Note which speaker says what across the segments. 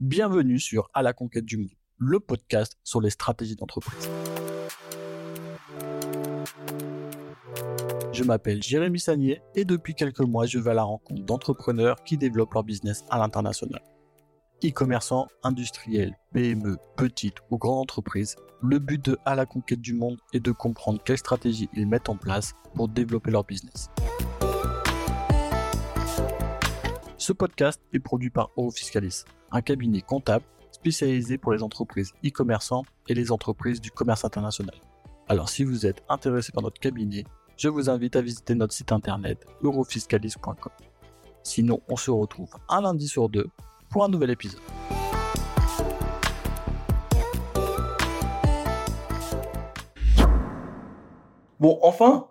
Speaker 1: Bienvenue sur À la conquête du monde, le podcast sur les stratégies d'entreprise. Je m'appelle Jérémy Sagnier et depuis quelques mois, je vais à la rencontre d'entrepreneurs qui développent leur business à l'international. E-commerçants, industriels, PME, petites ou grandes entreprises, le but de À la conquête du monde est de comprendre quelles stratégies ils mettent en place pour développer leur business. Ce podcast est produit par Eurofiscalis, un cabinet comptable spécialisé pour les entreprises e-commerçants et les entreprises du commerce international. Alors si vous êtes intéressé par notre cabinet, je vous invite à visiter notre site internet eurofiscalis.com. Sinon, on se retrouve un lundi sur deux pour un nouvel épisode. Bon, enfin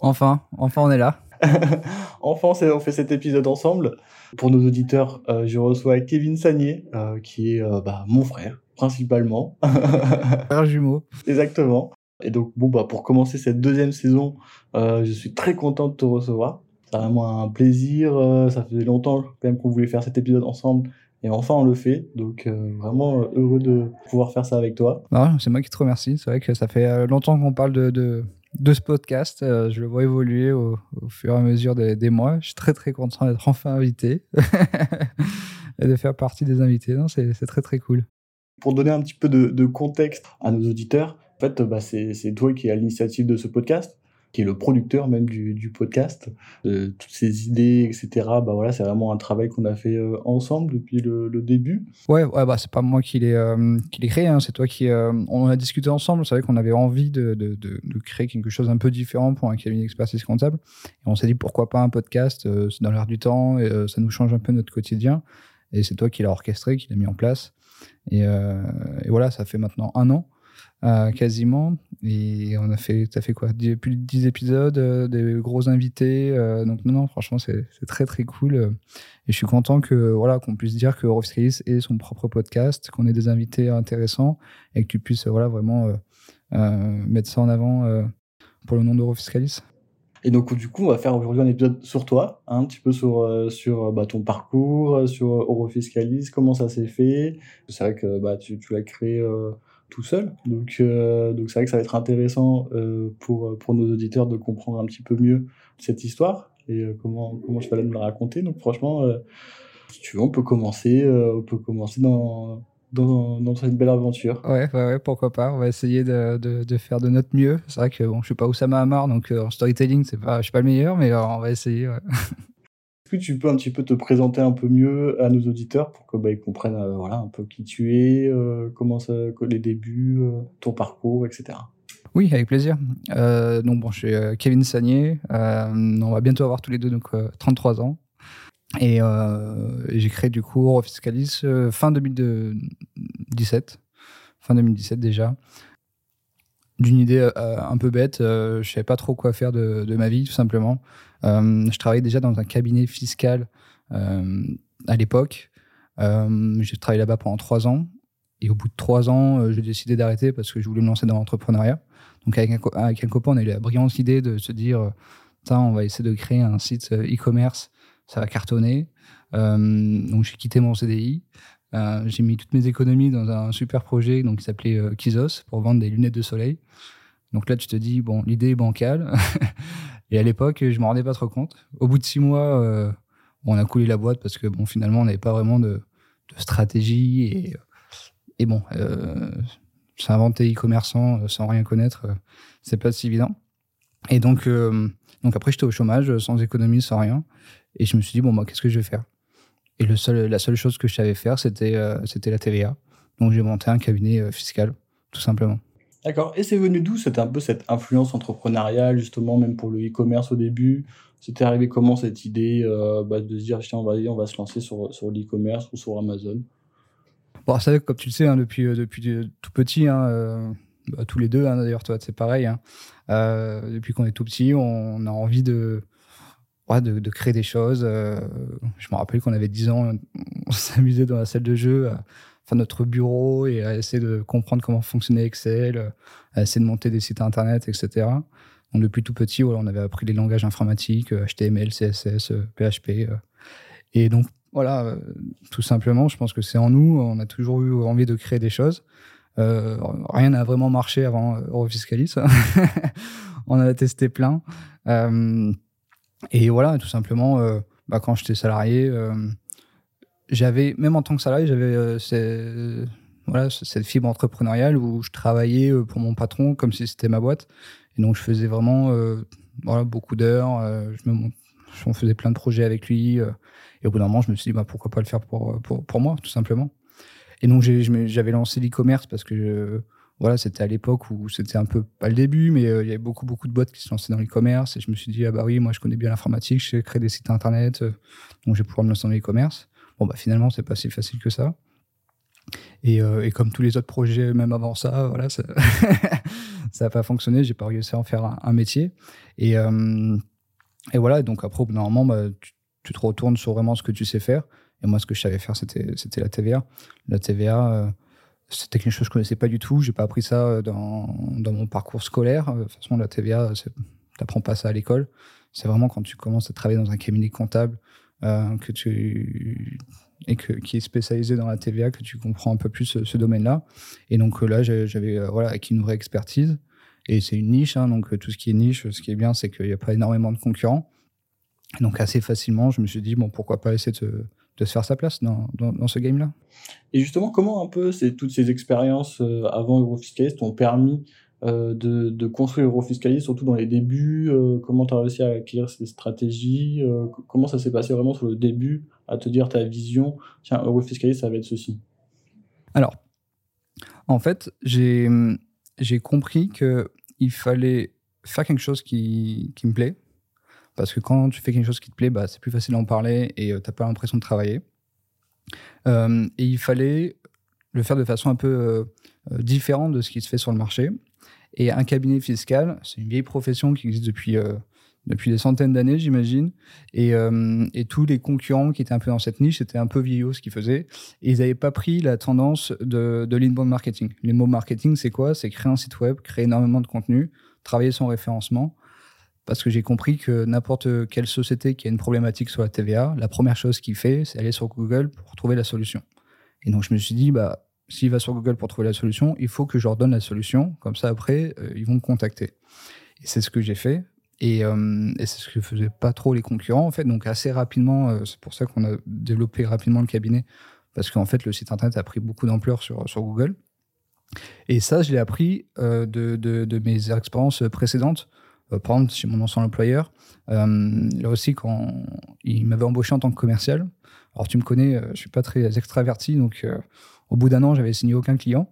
Speaker 2: Enfin, enfin on est là.
Speaker 1: enfin, on fait cet épisode ensemble. Pour nos auditeurs, euh, je reçois Kevin Sagnier, euh, qui est euh, bah, mon frère, principalement.
Speaker 2: Frère jumeau.
Speaker 1: Exactement. Et donc, bon, bah, pour commencer cette deuxième saison, je suis très content de te recevoir. C'est vraiment un plaisir. ça faisait longtemps quand même qu'on voulait faire cet épisode ensemble. Et enfin, on le fait. Donc, vraiment heureux de pouvoir faire ça avec toi.
Speaker 2: Ah, c'est moi qui te remercie. C'est vrai que ça fait longtemps qu'on parle de, de, ce podcast. je le vois évoluer au, fur et à mesure des, mois. Je suis très, très content d'être enfin invité et de faire partie des invités. C'est très, très cool.
Speaker 1: Pour donner un petit peu de, de contexte à nos auditeurs, en fait, bah, c'est toi qui as l'initiative de ce podcast, qui est le producteur même du, podcast. toutes ces idées, etc. Bah voilà, c'est vraiment un travail qu'on a fait euh, ensemble depuis le, début.
Speaker 2: Ouais, ouais bah, c'est pas moi qui l'ai euh, créé, hein, c'est toi qui. Euh, on a discuté ensemble, c'est vrai qu'on avait envie de, de, de, créer quelque chose un peu différent pour un cabinet d'expertise comptable. Et on s'est dit pourquoi pas un podcast, c'est dans l'air du temps, et ça nous change un peu notre quotidien. Et c'est toi qui l'as orchestré, qui l'a mis en place. Et voilà, ça fait maintenant un an. Euh, quasiment. Et on a fait, ça fait quoi? Plus de 10 épisodes, euh, des gros invités. Euh, donc, non, franchement, c'est très, très cool. Et je suis content que voilà qu'on puisse dire que Eurofiscalis ait son propre podcast, qu'on ait des invités intéressants et que tu puisses voilà, vraiment mettre ça en avant pour le nom d'Eurofiscalis.
Speaker 1: Et donc, du coup, on va faire aujourd'hui un épisode sur toi, hein, un petit peu sur, sur bah, ton parcours, sur Eurofiscalis, comment ça s'est fait. C'est vrai que bah, tu l'as créé tout seul. Donc, euh, donc c'est vrai que ça va être intéressant euh, pour, pour nos auditeurs de comprendre un petit peu mieux cette histoire et euh, comment, comment je vais me la raconter. Donc, franchement, si tu veux, on peut commencer, on peut commencer dans, dans, cette belle aventure.
Speaker 2: Ouais, ouais, pourquoi pas. On va essayer de, de, faire de notre mieux. C'est vrai que bon, je suis pas Oussama Hamar, donc en storytelling, c'est pas, je suis pas le meilleur, mais on va essayer.
Speaker 1: Est-ce que tu peux un petit peu te présenter un peu mieux à nos auditeurs pour qu'ils bah, comprennent euh, un peu qui tu es, euh, comment ça, les débuts, euh, ton parcours, etc.
Speaker 2: Oui, avec plaisir. donc bon, je suis Kevin Sagnier. on va bientôt avoir tous les deux donc 33 ans. Et, j'ai créé du coup Fiscalis fin 2017. Fin 2017 déjà d'une idée un peu bête. je savais pas trop quoi faire de, ma vie, tout simplement. Euh, je travaillais déjà dans un cabinet fiscal euh, à l'époque. Euh, j'ai travaillé là-bas pendant trois ans. Et au bout de trois ans, j'ai décidé d'arrêter parce que je voulais me lancer dans l'entrepreneuriat. Donc avec un, avec un, copain, on a eu la brillante idée de se dire, on va essayer de créer un site e-commerce, ça va cartonner. donc j'ai quitté mon CDI. J'ai mis toutes mes économies dans un super projet donc, qui s'appelait Kizos pour vendre des lunettes de soleil. Donc là, tu te dis, bon, l'idée est bancale. Et à l'époque, je m'en rendais pas trop compte. Au bout de six mois, euh, on a coulé la boîte parce que bon, finalement, on n'avait pas vraiment de, stratégie et, et bon, euh, s'inventer e-commerçant euh, sans rien connaître, euh, c'est pas si évident. Et donc, donc après, j'étais au chômage, sans économie, sans rien. Et je me suis dit bon, moi, qu'est-ce que je vais faire? Et le seul, la seule chose que je savais faire, c'était c'était la TVA. Donc j'ai monté un cabinet fiscal, tout simplement.
Speaker 1: D'accord. Et c'est venu d'où C'était un peu cette influence entrepreneuriale, justement, même pour le e-commerce au début? C'était arrivé comment cette idée euh, bah, de se dire, tiens, on va, on va se lancer sur, sur l'e-commerce ou sur Amazon?
Speaker 2: Bon, ça, comme tu le sais, hein, depuis, euh, depuis euh, tout petit, hein, bah, tous les deux, hein, d'ailleurs, toi, c'est pareil. depuis qu'on est tout petit, on, a envie de, de, de, créer des choses. je me rappelle qu'on avait 10 ans, on s'amusait dans la salle de jeu enfin, notre bureau et à essayer de comprendre comment fonctionnait Excel, à essayer de monter des sites internet, etc. Donc depuis tout petit, on avait appris les langages informatiques, HTML, CSS, PHP. Et donc voilà, tout simplement, je pense que c'est en nous. On a toujours eu envie de créer des choses. rien n'a vraiment marché avant Eurofiscalis. on en a testé plein. Et voilà, tout simplement, bah, quand j'étais salarié, j'avais, même en tant que salarié, j'avais voilà, cette fibre entrepreneuriale où je travaillais euh, pour mon patron comme si c'était ma boîte. Et donc, je faisais vraiment euh, voilà, beaucoup d'heures. Euh, je me on faisait plein de projets avec lui. et au bout d'un moment, je me suis dit, bah, pourquoi pas le faire pour, pour, pour moi, tout simplement. Et donc, j'avais lancé l'e-commerce parce que voilà, c'était à l'époque où c'était un peu, pas le début, mais il y avait beaucoup, beaucoup de boîtes qui se lançaient dans l'e-commerce. Et je me suis dit, ah bah oui, moi, je connais bien l'informatique, je sais créer des sites internet, donc je vais pouvoir me lancer dans l'e-commerce. Bon, bah finalement, c'est pas si facile que ça. Euh, et, comme tous les autres projets, même avant ça, voilà, ça n'a pas fonctionné. J'ai pas réussi à en faire un, métier. Et, euh, et, voilà, donc après, normalement, bah, tu, te retournes sur vraiment ce que tu sais faire. Et moi, ce que je savais faire, c'était, la TVA. La TVA, euh, c'était quelque chose que je connaissais pas du tout. J'ai pas appris ça dans, dans mon parcours scolaire. De toute façon, la TVA, tu n'apprends pas ça à l'école. C'est vraiment quand tu commences à travailler dans un cabinet comptable que tu et que, qui est spécialisé dans la TVA, que tu comprends un peu plus ce, domaine-là. Et donc euh, là, j'avais euh, voilà, acquis une vraie expertise. Et c'est une niche, hein, donc euh, tout ce qui est niche, ce qui est bien, c'est qu'il n'y a pas énormément de concurrents. Donc assez facilement, je me suis dit, bon, pourquoi pas essayer de, de se faire sa place dans, dans, ce game-là.
Speaker 1: Et justement, comment un peu toutes ces expériences avant Eurofiscalist t'ont permis euh, de, de, construire Eurofiscalis, surtout dans les débuts euh, Comment tu as réussi à acquérir ces stratégies euh, Comment ça s'est passé vraiment sur le début à te dire ta vision Tiens, Eurofiscalis, ça va être ceci?
Speaker 2: Alors, en fait, j'ai compris qu'il fallait faire quelque chose qui, qui, me plaît. Parce que quand tu fais quelque chose qui te plaît, bah, c'est plus facile d'en parler et tu n'as pas l'impression de travailler. et il fallait le faire de façon un peu différente de ce qui se fait sur le marché. Et un cabinet fiscal, c'est une vieille profession qui existe depuis, euh, depuis des centaines d'années, j'imagine. Et, euh, tous les concurrents qui étaient un peu dans cette niche, c'était un peu vieillot ce qu'ils faisaient. Ils n'avaient pas pris la tendance de, de l'inbound marketing. L'inbound marketing, c'est quoi? C'est créer un site web, créer énormément de contenu, travailler son référencement. Parce que j'ai compris que n'importe quelle société qui a une problématique sur la TVA, la première chose qu'il fait, c'est aller sur Google pour trouver la solution. Et donc je me suis dit, bah, s'il va sur Google pour trouver la solution, il faut que je leur donne la solution. Comme ça, après, euh, ils vont me contacter. Et c'est ce que j'ai fait. Et, euh, et c'est ce que faisaient pas trop les concurrents, en fait. Donc, assez rapidement, euh, c'est pour ça qu'on a développé rapidement le cabinet. Parce qu'en fait, le site internet a pris beaucoup d'ampleur sur, Google. Et ça, je l'ai appris de, mes expériences précédentes. Par exemple, chez mon ancien employeur, là aussi, quand il m'avait embauché en tant que commercial, alors tu me connais, je suis pas très extraverti, donc au bout d'un an, j'avais signé aucun client.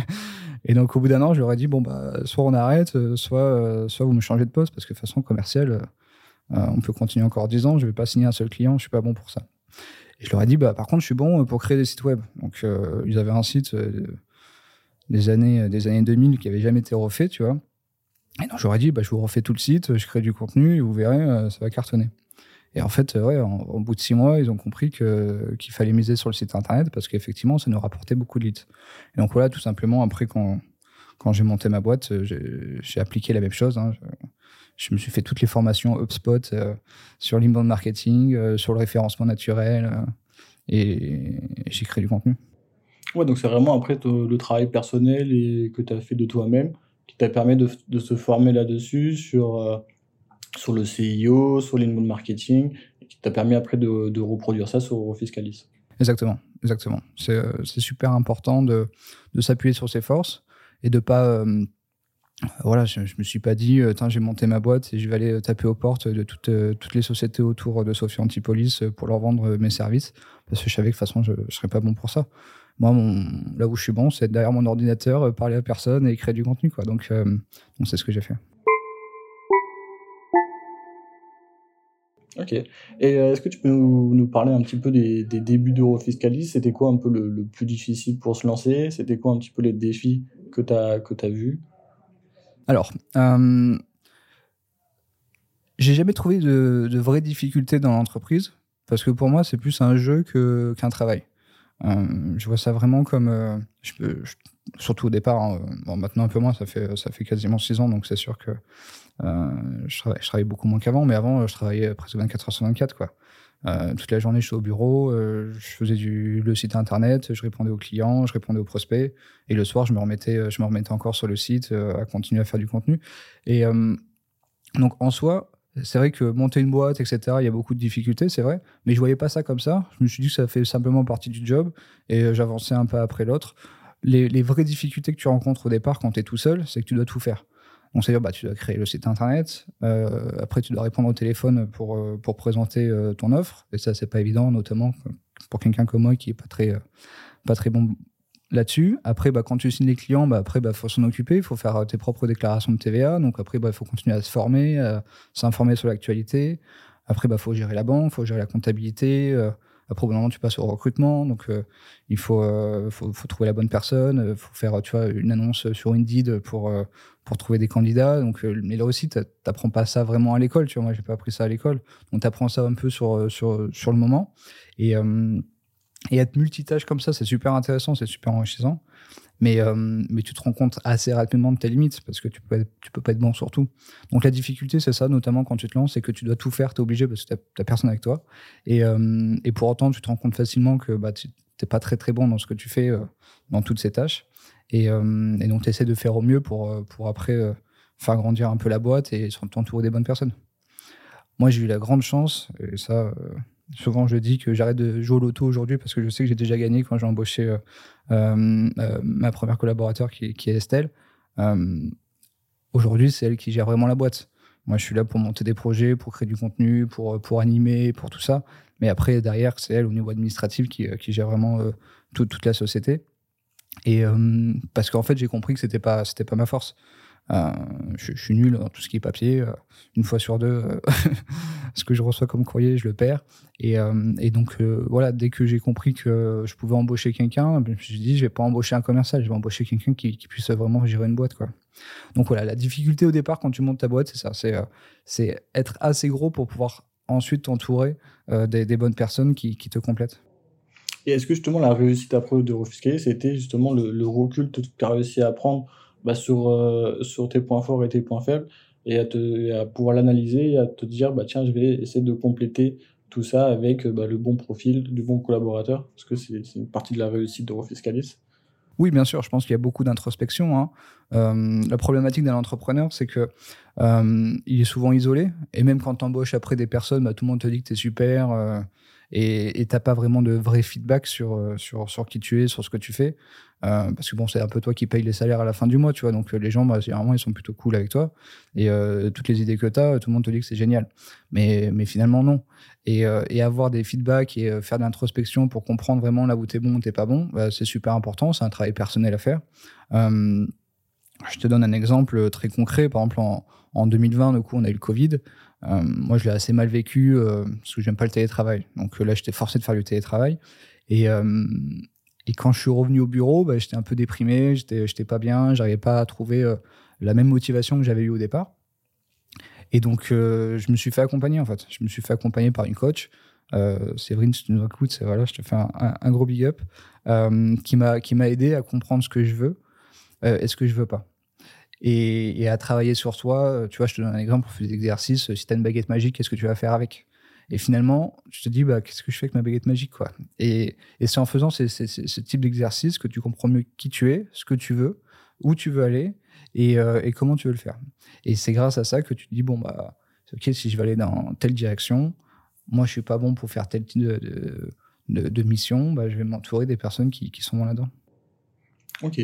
Speaker 2: et donc, au bout d'un an, je leur ai dit bon, bah, soit on arrête, euh, soit, euh, soit vous me changez de poste, parce que de façon commerciale, euh, on peut continuer encore 10 ans, je ne vais pas signer un seul client, je ne suis pas bon pour ça. Et je leur ai dit, bah, par contre, je suis bon pour créer des sites web. Donc, ils avaient un site des, années, des années 2000 qui n'avait jamais été refait, tu vois. Et donc, ai dit, bah, je vous refais tout le site, je crée du contenu, et vous verrez, ça va cartonner. Et en fait, ouais, en, bout de six mois, ils ont compris qu'il fallait miser sur le site internet parce qu'effectivement, ça nous rapportait beaucoup de leads. Et donc voilà, tout simplement, après, quand, j'ai monté ma boîte, j'ai, appliqué la même chose. Hein. Je, me suis fait toutes les formations HubSpot euh, sur l'inbound marketing, euh, sur le référencement naturel, euh, et, j'ai créé du contenu.
Speaker 1: Ouais, donc c'est vraiment après le travail personnel et que tu as fait de toi-même qui t'a permis de, de se former là-dessus sur sur le CIO, sur l'inbound marketing, qui t'a permis après de, de, reproduire ça sur Fiscalis.
Speaker 2: Exactement, exactement. C'est euh, super important de, de s'appuyer sur ses forces et de pas. Euh, voilà, je, ne me suis pas dit, euh, j'ai monté ma boîte et je vais aller taper aux portes de toutes, toutes les sociétés autour de Sophie Antipolis pour leur vendre mes services, parce que je savais que de toute façon, je ne serais pas bon pour ça. Moi, mon, là où je suis bon, c'est derrière mon ordinateur, parler à personne et créer du contenu. Quoi. Donc, donc c'est ce que j'ai fait.
Speaker 1: Ok. Et euh, est-ce que tu peux nous, parler un petit peu des, débuts d'Eurofiscalis? C'était quoi un peu le, plus difficile pour se lancer? C'était quoi un petit peu les défis que tu as, que as vus?
Speaker 2: Alors, euh, j'ai jamais trouvé de, vraies difficultés dans l'entreprise parce que pour moi, c'est plus un jeu qu'un travail. Euh, je vois ça vraiment comme. Euh, je surtout au départ, hein, bon, maintenant un peu moins, ça fait, ça fait quasiment six ans, donc c'est sûr que euh, je, travaille, beaucoup moins qu'avant, mais avant, je travaillais presque 24 heures sur 24. Quoi. toute la journée, je suis au bureau, je faisais du, le site internet, je répondais aux clients, je répondais aux prospects. Et le soir, je me remettais, je me remettais encore sur le site à continuer à faire du contenu. Et donc, en soi, c'est vrai que monter une boîte, etc., il y a beaucoup de difficultés, c'est vrai, mais je voyais pas ça comme ça. Je me suis dit que ça fait simplement partie du job et euh, j'avançais un pas après l'autre. Les, vraies difficultés que tu rencontres au départ quand tu es tout seul, c'est que tu dois tout faire. Donc, c'est-à-dire, bah, tu dois créer le site internet, euh, après, tu dois répondre au téléphone pour, euh, présenter ton offre, et ça, c'est pas évident, notamment pour quelqu'un comme moi qui est pas très bon là-dessus. Après, bah, quand tu signes les clients, bah, après, bah, faut s'en occuper. Il faut faire euh, tes propres déclarations de TVA. Donc après, bah, il faut continuer à se former, à s'informer sur l'actualité. Après, bah, faut gérer la banque, faut gérer la comptabilité. Euh, après, au bout moment, tu passes au recrutement. Donc, euh, il faut, faut, faut, trouver la bonne personne. Il faut faire, tu vois, une annonce sur Indeed pour, pour trouver des candidats. Donc, mais là aussi, tu n'apprends pas ça vraiment à l'école. Tu vois, moi, j'ai pas appris ça à l'école. Donc, tu apprends ça un peu sur, sur, sur le moment. Et, et être multitâche comme ça, c'est super intéressant, c'est super enrichissant. Mais, euh, mais tu te rends compte assez rapidement de tes limites parce que tu peux, tu peux pas être bon sur tout. Donc la difficulté, c'est ça, notamment quand tu te lances, c'est que tu dois tout faire, tu es obligé parce que tu n'as personne avec toi. Et, euh, et, pour autant, tu te rends compte facilement que bah, tu n'es pas très très bon dans ce que tu fais, euh, dans toutes ces tâches. Et, et donc tu essaies de faire au mieux pour, pour après faire grandir un peu la boîte et t'entourer des bonnes personnes. Moi, j'ai eu la grande chance, et ça, Souvent, je dis que j'arrête de jouer au loto aujourd'hui parce que je sais que j'ai déjà gagné quand j'ai embauché euh, euh, euh, ma première collaborateur qui, est Estelle. aujourd'hui, c'est elle qui gère vraiment la boîte. Moi, je suis là pour monter des projets, pour créer du contenu, pour, pour animer, pour tout ça. Mais après, derrière, c'est elle au niveau administratif qui, qui gère vraiment toute la société. Et parce qu'en fait, j'ai compris que c'était pas, c'était pas ma force. Euh, je, suis nul dans tout ce qui est papier. Euh, une fois sur deux, euh, ce que je reçois comme courrier, je le perds. Et, donc, voilà, dès que j'ai compris que je pouvais embaucher quelqu'un, ben, je me suis dit, je vais pas embaucher un commercial, je vais embaucher quelqu'un qui, puisse vraiment gérer une boîte. Donc voilà, la difficulté au départ quand tu montes ta boîte, c'est ça, c'est être assez gros pour pouvoir ensuite t'entourer des, bonnes personnes qui, qui te complètent.
Speaker 1: Et est-ce que justement la réussite après de Refusquer, c'était justement le, le recul que tu as réussi à prendre bah, sur, euh, sur tes points forts et tes points faibles et à, te, à pouvoir l'analyser et à te dire bah, tiens, je vais essayer de compléter tout ça avec bah, le bon profil du bon collaborateur parce que c'est une partie de la réussite de Refiscalis.
Speaker 2: Oui, bien sûr, je pense qu'il y a beaucoup d'introspection. Hein. Euh, la problématique d'un entrepreneur, c'est que euh, il est souvent isolé. Et même quand tu embauches après des personnes, bah, tout le monde te dit que tu es super euh, et tu n'as pas vraiment de vrai feedback sur, sur, sur qui tu es, sur ce que tu fais. Euh, parce que bon, c'est un peu toi qui payes les salaires à la fin du mois, tu vois. Donc les gens, bah, généralement, ils sont plutôt cool avec toi. Et euh, toutes les idées que tu as, tout le monde te dit que c'est génial. Mais, mais finalement, non. Et, euh, avoir des feedbacks et faire de l'introspection pour comprendre vraiment là où tu es bon t'es pas bon, bah, c'est super important. C'est un travail personnel à faire. je te donne un exemple très concret. Par exemple, en, en 2020, du coup, on a eu le Covid. Moi, je l'ai assez mal vécu parce que j'aime pas le télétravail. Donc là, j'étais forcé de faire du télétravail. Et, quand je suis revenu au bureau, bah, j'étais un peu déprimé, j'étais pas bien, j'arrivais pas à trouver euh, la même motivation que j'avais eu au départ. Et donc, euh, je me suis fait accompagner, en fait. Je me suis fait accompagner par une coach. Euh, Séverine, si tu nous écoutes, voilà, je te fais un, gros big up, euh, qui m'a aidé à comprendre ce que je veux et ce que je veux pas. Et, à travailler sur toi. Tu vois, je te donne un exemple pour faire des exercices. Si tu as une baguette magique, qu'est-ce que tu vas faire avec? Et finalement, je te dis, bah, qu'est-ce que je fais avec ma baguette magique quoi? Et, c'est en faisant ce type d'exercice que tu comprends mieux qui tu es, ce que tu veux, où tu veux aller et, euh, et comment tu veux le faire. Et c'est grâce à ça que tu te dis, bon, bah, ok, si je vais aller dans telle direction, moi, je suis pas bon pour faire tel type de, mission, bah, je vais m'entourer des personnes qui, qui sont là-dedans.
Speaker 1: Ok.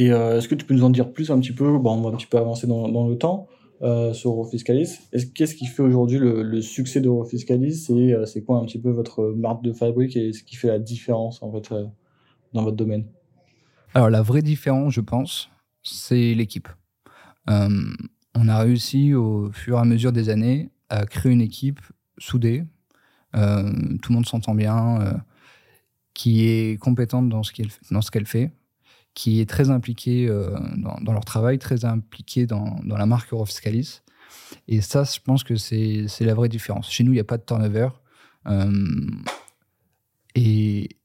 Speaker 1: Et euh, est-ce que tu peux nous en dire plus un petit peu? Bon, On va un petit peu avancer dans, le temps. Euh, sur Eurofiscalis. Qu'est-ce qui fait aujourd'hui le, succès d'Eurofiscalis? Et euh, c'est quoi un petit peu votre marque de fabrique et ce qui fait la différence en fait dans votre domaine?
Speaker 2: Alors la vraie différence, je pense, c'est l'équipe. on a réussi au fur et à mesure des années à créer une équipe soudée, tout le monde s'entend bien, qui est compétente dans ce qu'elle fait, qui est très impliqué euh, dans, leur travail, très impliqué dans, la marque Eurofiscalis. Et ça, je pense que c'est la vraie différence. Chez nous, il n'y a pas de turnover. Euh, et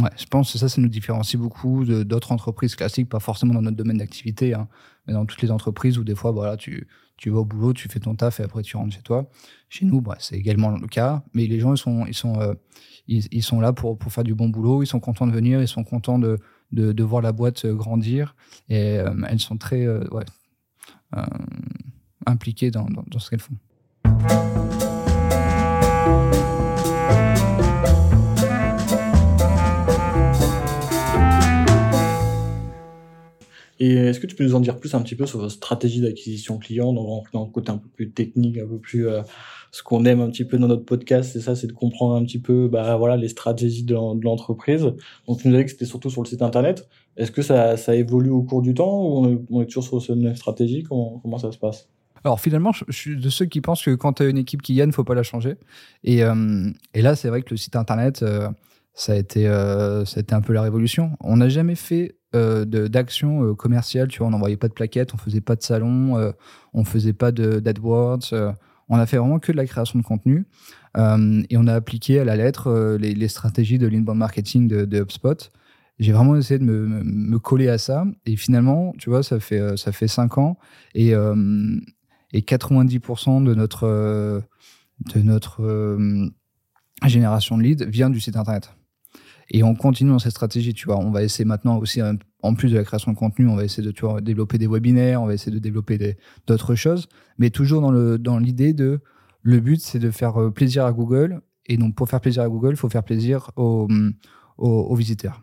Speaker 2: Ouais, je pense que ça, ça nous différencie beaucoup d'autres entreprises classiques, pas forcément dans notre domaine d'activité, hein, mais dans toutes les entreprises où des fois, voilà, tu, tu vas au boulot, tu fais ton taf et après tu rentres chez toi. Chez nous, bah, c'est également le cas, mais les gens, ils sont, ils sont, euh, ils, sont là pour, pour faire du bon boulot, ils sont contents de venir, ils sont contents de, de, voir la boîte euh, grandir et euh, elles sont très ouais, impliquées dans, dans, ce qu'elles font.
Speaker 1: Et est-ce que tu peux nous en dire plus un petit peu sur votre stratégie d'acquisition client dans, dans le côté un peu plus technique, un peu plus euh, ce qu'on aime un petit peu dans notre podcast, c'est ça, c'est de comprendre un petit peu bah, voilà, les stratégies de, l'entreprise. Donc tu nous dit que c'était surtout sur le site internet. Est-ce que ça, ça évolue au cours du temps ou on est, toujours sur cette même stratégie? Comment, comment ça se passe?
Speaker 2: Alors finalement, je, suis de ceux qui pensent que quand tu as une équipe qui gagne, faut pas la changer. Et, euh, et là, c'est vrai que le site internet, euh, ça a été, ça a été un peu la révolution. On n'a jamais fait euh, d'action euh, commerciale. Tu vois, on n'envoyait pas de plaquettes, on faisait pas de salon, euh, on faisait pas d'AdWords. On a fait vraiment que de la création de contenu. et on a appliqué à la lettre les, stratégies de l'inbound marketing de, HubSpot. J'ai vraiment essayé de me, coller à ça. Et finalement, tu vois, ça fait, ça fait 5 ans. Et, et 90% de notre, de notre génération de leads vient du site internet. Et on continue dans cette stratégie, tu vois. On va essayer maintenant aussi, euh, en plus de la création de contenu, on va essayer de développer des webinaires, on va essayer de développer d'autres choses, mais toujours dans l'idée de le but, c'est de faire euh, plaisir à Google. Et donc, pour faire plaisir à Google, il faut faire plaisir aux, visiteurs.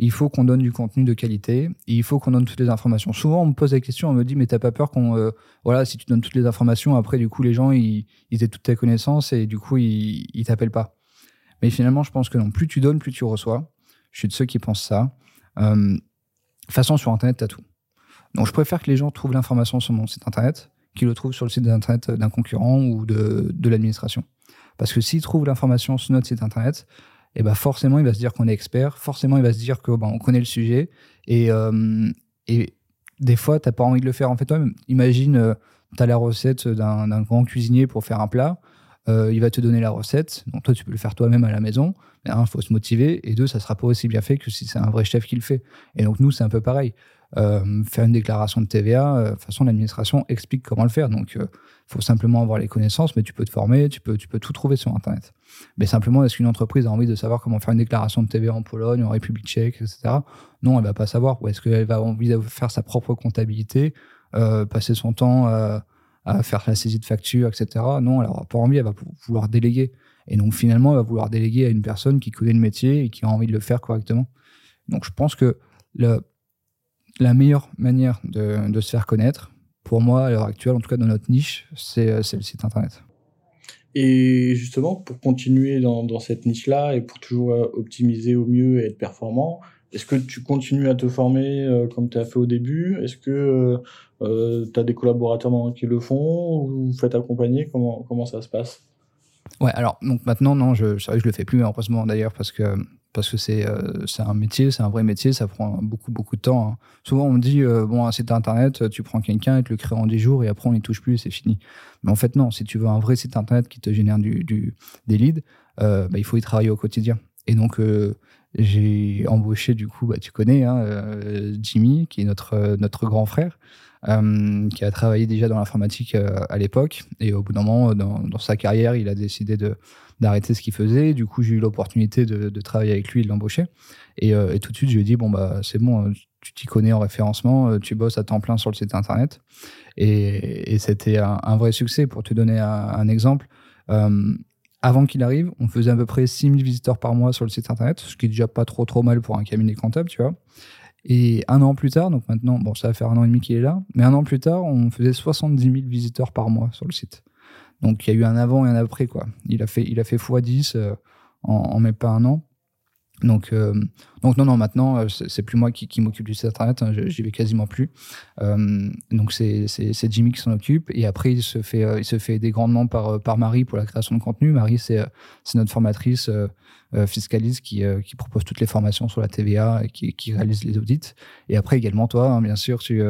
Speaker 2: Il faut qu'on donne du contenu de qualité il faut qu'on donne toutes les informations. Souvent, on me pose la question, on me dit, mais t'as pas peur qu'on, euh, voilà, si tu donnes toutes les informations, après, du coup, les gens, ils, ils aient toutes tes connaissances et du coup, ils, ils t'appellent pas. Mais finalement, je pense que non, plus tu donnes, plus tu reçois. Je suis de ceux qui pensent ça. Euh, toute façon, sur Internet, tu as tout. Donc, je préfère que les gens trouvent l'information sur mon site Internet qu'ils le trouvent sur le site Internet d'un concurrent ou de, de l'administration. Parce que s'ils trouvent l'information sur notre site Internet, et eh ben forcément, il va se dire qu'on est expert, forcément, il va se dire que ben, on connaît le sujet. Et, euh, et des fois, tu n'as pas envie de le faire en fait toi-même. Imagine, euh, tu la recette d'un grand cuisinier pour faire un plat. Euh, il va te donner la recette. Donc toi, tu peux le faire toi-même à la maison. Mais un, il faut se motiver. Et deux, ça sera pas aussi bien fait que si c'est un vrai chef qui le fait. Et donc nous, c'est un peu pareil. Euh, faire une déclaration de TVA, euh, de toute façon, l'administration explique comment le faire. Donc, il faut simplement avoir les connaissances, mais tu peux te former, tu peux, tu peux tout trouver sur Internet. Mais simplement, est-ce qu'une entreprise a envie de savoir comment faire une déclaration de TVA en Pologne, en République tchèque, etc. Non, elle va pas savoir. Ou est-ce qu'elle va envie de faire sa propre comptabilité, passer son temps à faire la saisie de facture, etc. Non, elle n'aura pas envie, elle va vouloir déléguer. Et donc finalement, elle va vouloir déléguer à une personne qui connaît le métier et qui a envie de le faire correctement. Donc je pense que la meilleure manière de, se faire connaître, pour moi, à l'heure actuelle, en tout cas dans notre niche, c'est le site internet.
Speaker 1: Et justement, pour continuer dans, dans cette niche-là et pour toujours euh, optimiser au mieux et être performant, est-ce que tu continues à te former euh, comme tu as fait au début? Est-ce que euh, euh tu as des collaborateurs qui le font ou vous faites accompagner? Comment, comment ça se passe?
Speaker 2: Ouais, alors donc maintenant, non, je, je, je le fais plus, heureusement d'ailleurs, parce que parce que c'est euh, c'est un métier, c'est un vrai métier, ça prend beaucoup beaucoup de temps. Hein. Souvent on me dit bon un site internet, tu prends quelqu'un, et tu le crée en 10 jours et après on n'y touche plus, c'est fini. Mais en fait non, si tu veux un vrai site internet qui te génère du des leads, bah, il faut y travailler au quotidien. Et donc j'ai embauché du coup, bah, tu connais, hein, euh, Jimmy, qui est notre, euh, notre grand frère, euh, qui a travaillé déjà dans l'informatique à l'époque. Et au bout d'un moment, dans, dans, sa carrière, il a décidé de, d'arrêter ce qu'il faisait. Du coup, j'ai eu l'opportunité de, de, travailler avec lui et de l'embaucher. Et, et, tout de suite, je lui ai dit, bon, bah, c'est bon, tu t'y connais en référencement, tu bosses à temps plein sur le site internet. Et, et c'était un, vrai succès. Pour te donner un exemple, avant qu'il arrive, on faisait à peu près 6000 visiteurs par mois sur le site internet, ce qui est déjà pas trop trop mal pour un cabinet comptable, tu vois. Et un an plus tard, donc maintenant, bon, ça va faire un an et demi qu'il est là, mais un an plus tard, on faisait 70 000 visiteurs par mois sur le site. Donc il y a eu un avant et un après, quoi. Il a fait, il a fait x10 euh, en, en même pas un an. Donc, euh, donc non, non, maintenant, euh, c'est plus moi qui, qui m'occupe du site internet, hein, j'y vais quasiment plus. Euh, donc c'est Jimmy qui s'en occupe. Et après, il se fait, euh, il se fait aider grandement par, par Marie pour la création de contenu. Marie, c'est notre formatrice fiscaliste qui, qui propose toutes les formations sur la TVA et qui, réalise les audits. Et après, également, toi, hein, bien sûr, tu,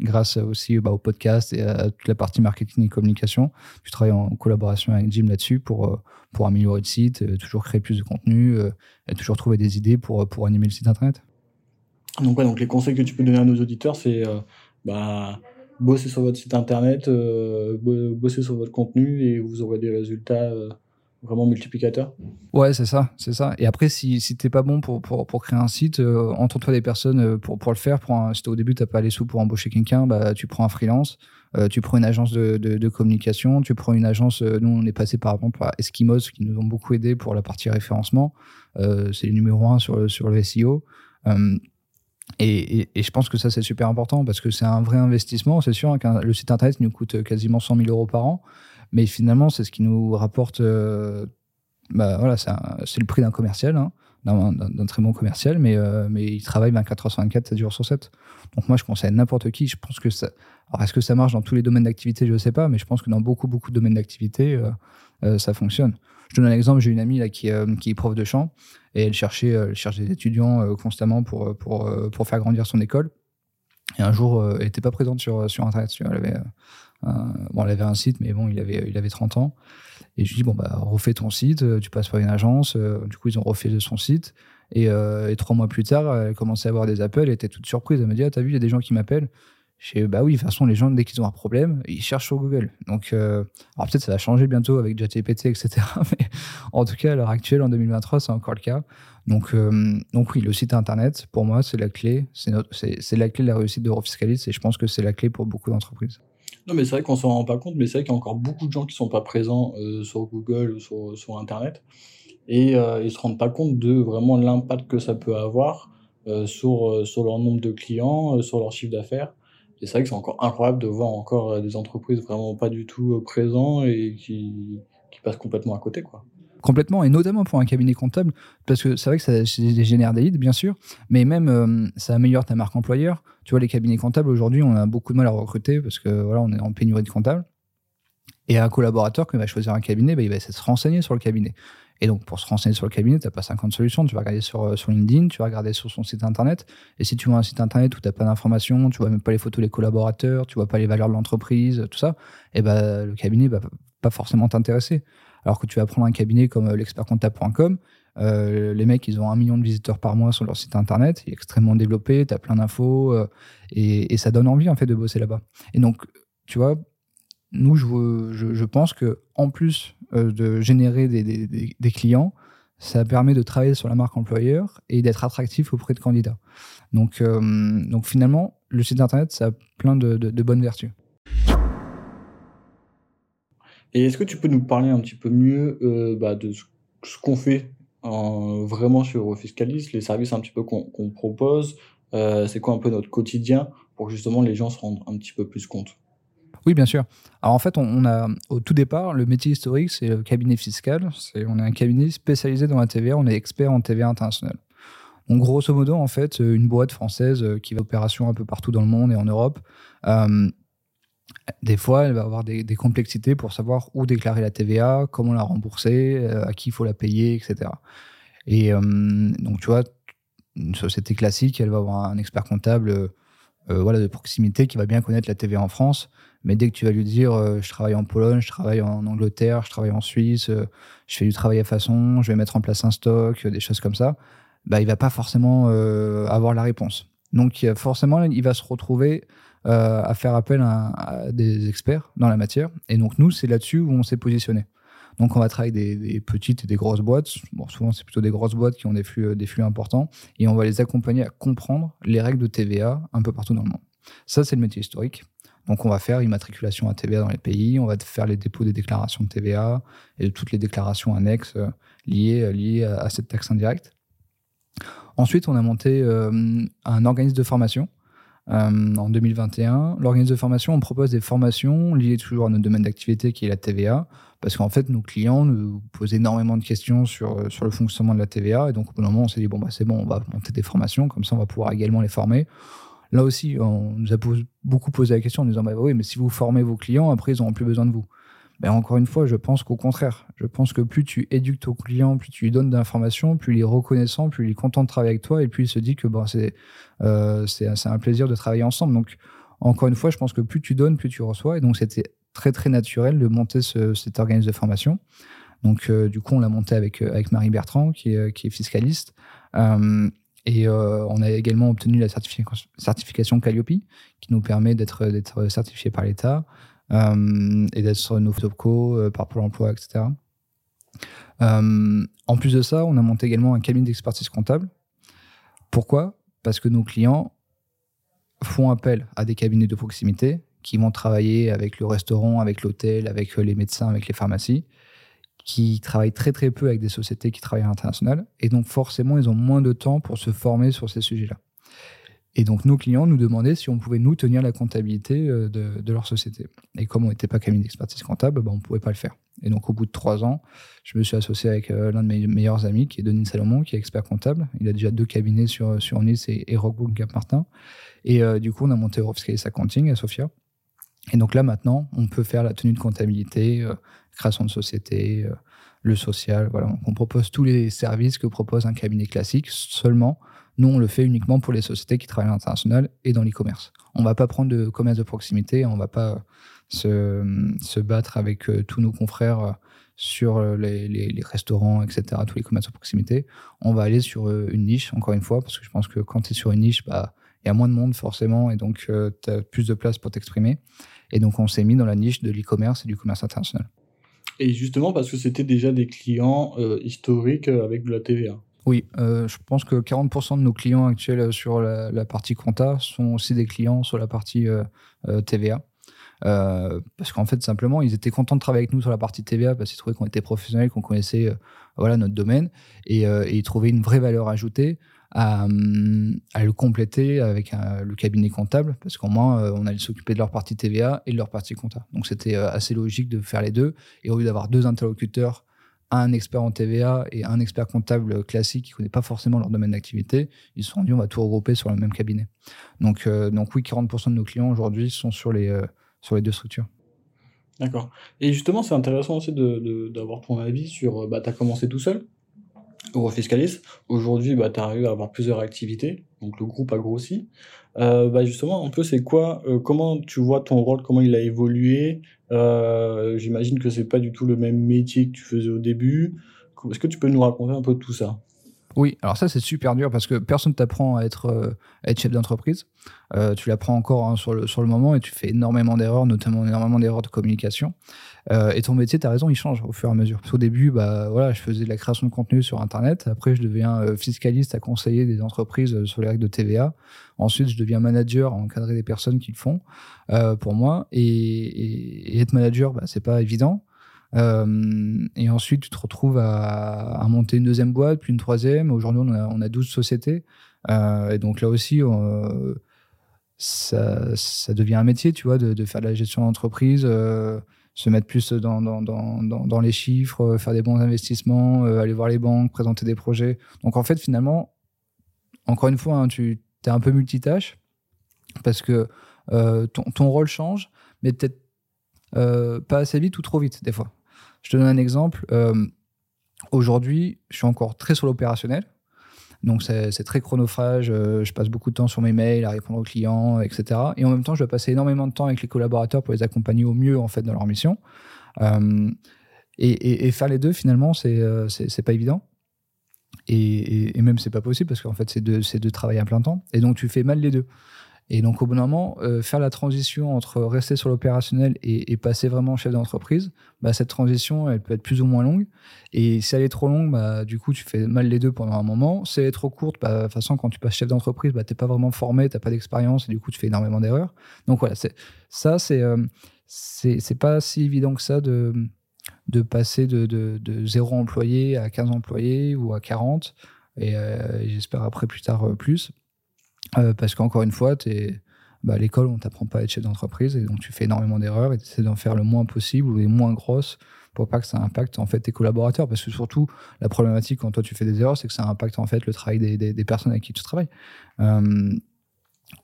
Speaker 2: grâce aussi bah, au podcast et à toute la partie marketing et communication. Tu travailles en collaboration avec Jim là-dessus pour, pour améliorer le site, toujours créer plus de contenu et toujours trouver des idées pour, pour animer le site internet.
Speaker 1: Donc, donc les conseils que tu peux donner à nos auditeurs, c'est bah, bosser sur votre site internet, bosser sur votre contenu et vous aurez des résultats vraiment multiplicateur.
Speaker 2: Ouais, c'est ça, c'est ça. Et après, si, si t'es pas bon pour, pour, pour créer un site, euh, entoure-toi des personnes euh, pour, pour le faire. Pour un, si au début, t'as pas les sous pour embaucher quelqu'un, bah, tu prends un freelance, euh, tu prends une agence de, de, communication, tu prends une agence. nous, on est passé par exemple par Eskimos qui nous ont beaucoup aidé pour la partie référencement. c'est le numéro un sur, sur le SEO. Et, et, je pense que ça, c'est super important parce que c'est un vrai investissement. C'est sûr qu'un le site internet nous coûte quasiment 100 000 euros par an. Mais finalement, c'est ce qui nous rapporte. Euh, bah, voilà, c'est le prix d'un commercial, hein, d'un très bon commercial, mais, euh, mais il travaille 24 h sur 24, 7 jours sur 7. Donc moi, je conseille à n'importe qui. Je pense que ça. Alors, est-ce que ça marche dans tous les domaines d'activité? Je ne sais pas, mais je pense que dans beaucoup, beaucoup de domaines d'activité, euh, ça fonctionne. Je donne un exemple. J'ai une amie là, qui, qui est prof de chant et elle cherchait, elle cherchait des étudiants constamment pour, pour, pour faire grandir son école. Et un jour, elle n'était pas présente sur, sur Internet. Elle avait bon, elle avait un site, mais bon, il avait, il avait 30 ans. Et je lui dis, bon, bah, refais ton site, euh, tu passes par une agence. Euh, du coup, ils ont refait son site. Et, trois mois plus tard, elle commençait à avoir des appels. Elle était toute surprise. Elle me dit, ah, t'as vu, il y a des gens qui m'appellent. Je dis, bah oui, de toute façon, les gens, dès qu'ils ont un problème, ils cherchent sur Google. Donc, alors peut-être ça va changer bientôt avec ChatGPT, etc. Mais en tout cas, à l'heure actuelle, en 2023, c'est encore le cas. Donc, donc oui, le site internet, pour moi, c'est la clé. C'est la clé de la réussite d'Eurofiscalis et je pense que c'est la clé pour beaucoup d'entreprises.
Speaker 1: Non, mais c'est vrai qu'on s'en rend pas compte, mais c'est vrai qu'il y a encore beaucoup de gens qui sont pas présents euh, sur Google ou sur, Internet et euh, ils se rendent pas compte de vraiment l'impact que ça peut avoir euh, sur, euh, sur leur nombre de clients, sur leur chiffre d'affaires. Et c'est vrai que c'est encore incroyable de voir encore des entreprises vraiment pas du tout présents et qui, qui passent complètement à côté, quoi
Speaker 2: complètement, et notamment pour un cabinet comptable, parce que c'est vrai que ça, génère des leads, bien sûr, mais même euh, ça améliore ta marque employeur. Tu vois, les cabinets comptables, aujourd'hui, on a beaucoup de mal à recruter parce que voilà, on est en pénurie de comptables. Et un collaborateur qui va choisir un cabinet, bah, il va essayer de se renseigner sur le cabinet. Et donc, pour se renseigner sur le cabinet, tu n'as pas 50 solutions. Tu vas regarder sur, euh, sur LinkedIn, tu vas regarder sur son site internet. Et si tu vois un site internet où tu n'as pas d'informations, tu vois même pas les photos des collaborateurs, tu vois pas les valeurs de l'entreprise, tout ça, et ben le cabinet va pas forcément t'intéresser. Alors que tu vas prendre un cabinet comme euh, l'expertcomptable.com, euh, les mecs, ils ont un million de visiteurs par mois sur leur site internet, il est extrêmement développé, tu as plein d'infos, euh, et, ça donne envie en fait de bosser là-bas. Et donc, tu vois, nous, je, pense que en plus de générer des, clients, ça permet de travailler sur la marque employeur et d'être attractif auprès de candidats. Donc finalement, le site internet, ça a plein de bonnes vertus.
Speaker 1: Et est-ce que tu peux nous parler un petit peu mieux euh, bah, de ce, qu'on fait vraiment sur Fiscalis, les services un petit peu qu'on propose, euh, c'est quoi un peu notre quotidien pour que justement les gens se rendent un petit peu plus compte?
Speaker 2: Oui, bien sûr. Alors en fait, on, a au tout départ le métier historique, c'est le cabinet fiscal. On est un cabinet spécialisé dans la TVA. On est expert en TVA internationale. Donc grosso modo, en fait, une boîte française qui va opération un peu partout dans le monde et en Europe, euh, des fois, elle va avoir des, complexités pour savoir où déclarer la TVA, comment la rembourser, euh, à qui il faut la payer, etc. Et euh, donc, tu vois, une société classique, elle va avoir un expert comptable euh, voilà, de proximité qui va bien connaître la TVA en France. Mais dès que tu vas lui dire, je travaille en Pologne, je travaille en Angleterre, je travaille en Suisse, je fais du travail à façon, je vais mettre en place un stock, des choses comme ça, bah, il va pas forcément avoir la réponse. Donc, forcément, il va se retrouver euh, à faire appel à, des experts dans la matière. Et donc, nous, c'est là-dessus où on s'est positionné. Donc, on va travailler des, des, petites et des grosses boîtes. Bon, souvent, c'est plutôt des grosses boîtes qui ont des flux, des flux importants. Et on va les accompagner à comprendre les règles de TVA un peu partout dans le monde. Ça, c'est le métier historique. Donc, on va faire immatriculation à TVA dans les pays, on va faire les dépôts des déclarations de TVA et toutes les déclarations annexes euh, liées, euh, liées à cette taxe indirecte. Ensuite, on a monté un organisme de formation euh, en 2021. L'organisme de formation, on propose des formations liées toujours à notre domaine d'activité qui est la TVA, parce qu'en fait, nos clients nous posent énormément de questions sur, euh, sur le fonctionnement de la TVA. Et donc, au bout d'un moment, on s'est dit, bon, bah, c'est bon, on va monter des formations, comme ça, on va pouvoir également les former. Là aussi, on nous a beaucoup posé la question en disant, bah, oui, mais si vous formez vos clients, après, ils n'auront plus besoin de vous. Mais encore une fois, je pense qu'au contraire, je pense que plus tu éduques ton client, plus tu lui donnes d'informations, plus il est reconnaissant, plus il est content de travailler avec toi, et plus il se dit que bon, c'est euh, c'est un plaisir de travailler ensemble. Donc, encore une fois, je pense que plus tu donnes, plus tu reçois. Et donc, c'était très, très naturel de monter ce, cet organisme de formation. Donc, euh, du coup, on l'a monté avec, euh, avec Marie Bertrand, qui est, qui est fiscaliste. Et on a également obtenu la certification Calliope, qui nous permet d'être certifié par l'État et d'être sur nos topco par Pôle emploi, etc. en plus de ça, on a monté également un cabinet d'expertise comptable. Pourquoi? Parce que nos clients font appel à des cabinets de proximité qui vont travailler avec le restaurant, avec l'hôtel, avec euh, les médecins, avec les pharmacies, qui travaillent très très peu avec des sociétés qui travaillent à l'international. Et donc forcément, ils ont moins de temps pour se former sur ces sujets-là. Et donc nos clients nous demandaient si on pouvait nous tenir la comptabilité euh, de, leur société. Et comme on n'était pas cabinet d'expertise comptable, bah, on ne pouvait pas le faire. Et donc au bout de trois ans, je me suis associé avec euh, l'un de mes meilleurs amis, qui est Denis Salomon, qui est expert comptable. Il a déjà deux cabinets sur, sur Nice et, et Rockbook Cap Martin. Et euh, du coup, on a monté Eurofiscalis Accounting à Sofia. Et donc là maintenant, on peut faire la tenue de comptabilité, création de société, le social. Voilà, on propose tous les services que propose un cabinet classique. Seulement, nous, on le fait uniquement pour les sociétés qui travaillent à l'international et dans l'e-commerce. On ne va pas prendre de commerce de proximité, on ne va pas se, se, battre avec euh, tous nos confrères euh, sur euh, les, les, restaurants, etc., tous les commerces de proximité. On va aller sur une niche, encore une fois, parce que je pense que quand tu es sur une niche, bah, il y a moins de monde forcément, et donc tu as plus de place pour t'exprimer. Et donc on s'est mis dans la niche de l'e-commerce et du commerce international.
Speaker 1: Et justement parce que c'était déjà des clients historiques avec de la TVA.
Speaker 2: Oui, euh, je pense que 40% de nos clients actuels sur la, partie compta sont aussi des clients sur la partie euh, euh, TVA. parce qu'en fait, simplement, ils étaient contents de travailler avec nous sur la partie TVA parce qu'ils trouvaient qu'on était professionnels, qu'on connaissait voilà, notre domaine et, ils trouvaient une vraie valeur ajoutée à, le compléter avec le cabinet comptable parce qu'au moins, on allait s'occuper de leur partie TVA et de leur partie compta. Donc, c'était assez logique de faire les deux. Et au lieu d'avoir deux interlocuteurs un expert en TVA et un expert comptable classique qui ne connaît pas forcément leur domaine d'activité, ils se sont dit on va tout regrouper sur le même cabinet. Donc, euh, donc oui, 40% de nos clients aujourd'hui sont sur les, euh, sur les deux structures.
Speaker 1: D'accord. Et justement, c'est intéressant aussi d'avoir ton avis sur, bah, tu as commencé tout seul, Eurofiscalis. Aujourd'hui, bah, tu arrives à avoir plusieurs activités, donc le groupe a grossi. Euh, bah justement, un peu, c'est quoi, euh, comment tu vois ton rôle, comment il a évolué? Euh, J'imagine que c'est pas du tout le même métier que tu faisais au début. Est-ce que tu peux nous raconter un peu tout ça?
Speaker 2: Oui, alors ça c'est super dur parce que personne t'apprend à être, euh, être chef d'entreprise. Euh, tu l'apprends encore hein, sur, le, sur le moment et tu fais énormément d'erreurs, notamment énormément d'erreurs de communication. Euh, et ton métier, tu as raison, il change au fur et à mesure. Parce au début, bah, voilà, je faisais de la création de contenu sur Internet. Après, je deviens fiscaliste à conseiller des entreprises sur les règles de TVA. Ensuite, je deviens manager à encadrer des personnes qui le font pour moi. Et, être manager, bah, c'est pas évident. Euh, et ensuite, tu te retrouves à, monter une deuxième boîte, puis une troisième. Aujourd'hui, on a, on a 12 sociétés. Euh, et donc là aussi, euh, ça, devient un métier, tu vois, de, faire de la gestion d'entreprise, se mettre plus dans, les chiffres, faire des bons investissements, aller voir les banques, présenter des projets. Donc en fait, finalement, encore une fois, hein, tu es un peu multitâche parce que ton rôle change, mais peut-être pas assez vite ou trop vite des fois. Je te donne un exemple. Euh, aujourd'hui, je suis encore très sur l'opérationnel. Donc, c'est très chronophage. Euh, je passe beaucoup de temps sur mes mails, à répondre aux clients, etc. Et en même temps, je dois passer énormément de temps avec les collaborateurs pour les accompagner au mieux en fait dans leur mission. Euh, et, faire les deux, finalement, c'est pas évident. Et, et même, c'est pas possible parce qu'en fait, c'est de, de travailler à plein temps. Et donc, tu fais mal les deux. Et donc, au bout moment, euh, faire la transition entre rester sur l'opérationnel et, passer vraiment chef d'entreprise, bah, cette transition, elle peut être plus ou moins longue. Et si elle est trop longue, bah, du coup, tu fais mal les deux pendant un moment. Si elle est trop courte, bah, de toute façon, quand tu passes chef d'entreprise, bah, tu n'es pas vraiment formé, tu n'as pas d'expérience et du coup, tu fais énormément d'erreurs. Donc voilà, ça, c'est euh, pas si évident que ça de, passer de, de, de 0 employé à 15 employés ou à 40. Et euh, j'espère après plus tard plus. Euh, parce qu'encore une fois, bah, à l'école, on t'apprend pas à être chef d'entreprise et donc tu fais énormément d'erreurs et tu essaies d'en faire le moins possible ou les moins grosses pour pas que ça impacte en fait tes collaborateurs. Parce que surtout, la problématique quand toi tu fais des erreurs, c'est que ça impacte en fait le travail des, des, personnes avec qui tu travailles. Euh,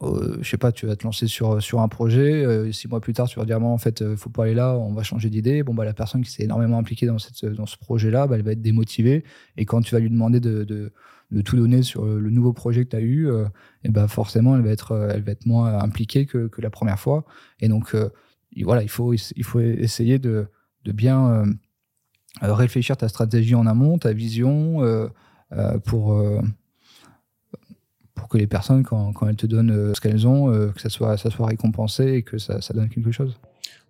Speaker 2: euh, je sais pas, tu vas te lancer sur, sur un projet, euh, six mois plus tard, tu vas dire, en fait, euh, faut pas aller là, on va changer d'idée. Bon, bah, la personne qui s'est énormément impliquée dans, cette, dans ce projet-là, bah, elle va être démotivée. Et quand tu vas lui demander de, de, de tout donner sur le nouveau projet que tu as eu, et bah, forcément, elle va être, elle va être moins impliquée que, que la première fois. Et donc, voilà, il faut, il faut essayer de, de bien réfléchir ta stratégie en amont, ta vision, pour pour que les personnes, quand, elles te donnent euh, ce qu'elles ont, euh, que ça soit, récompensé et que ça, donne quelque chose.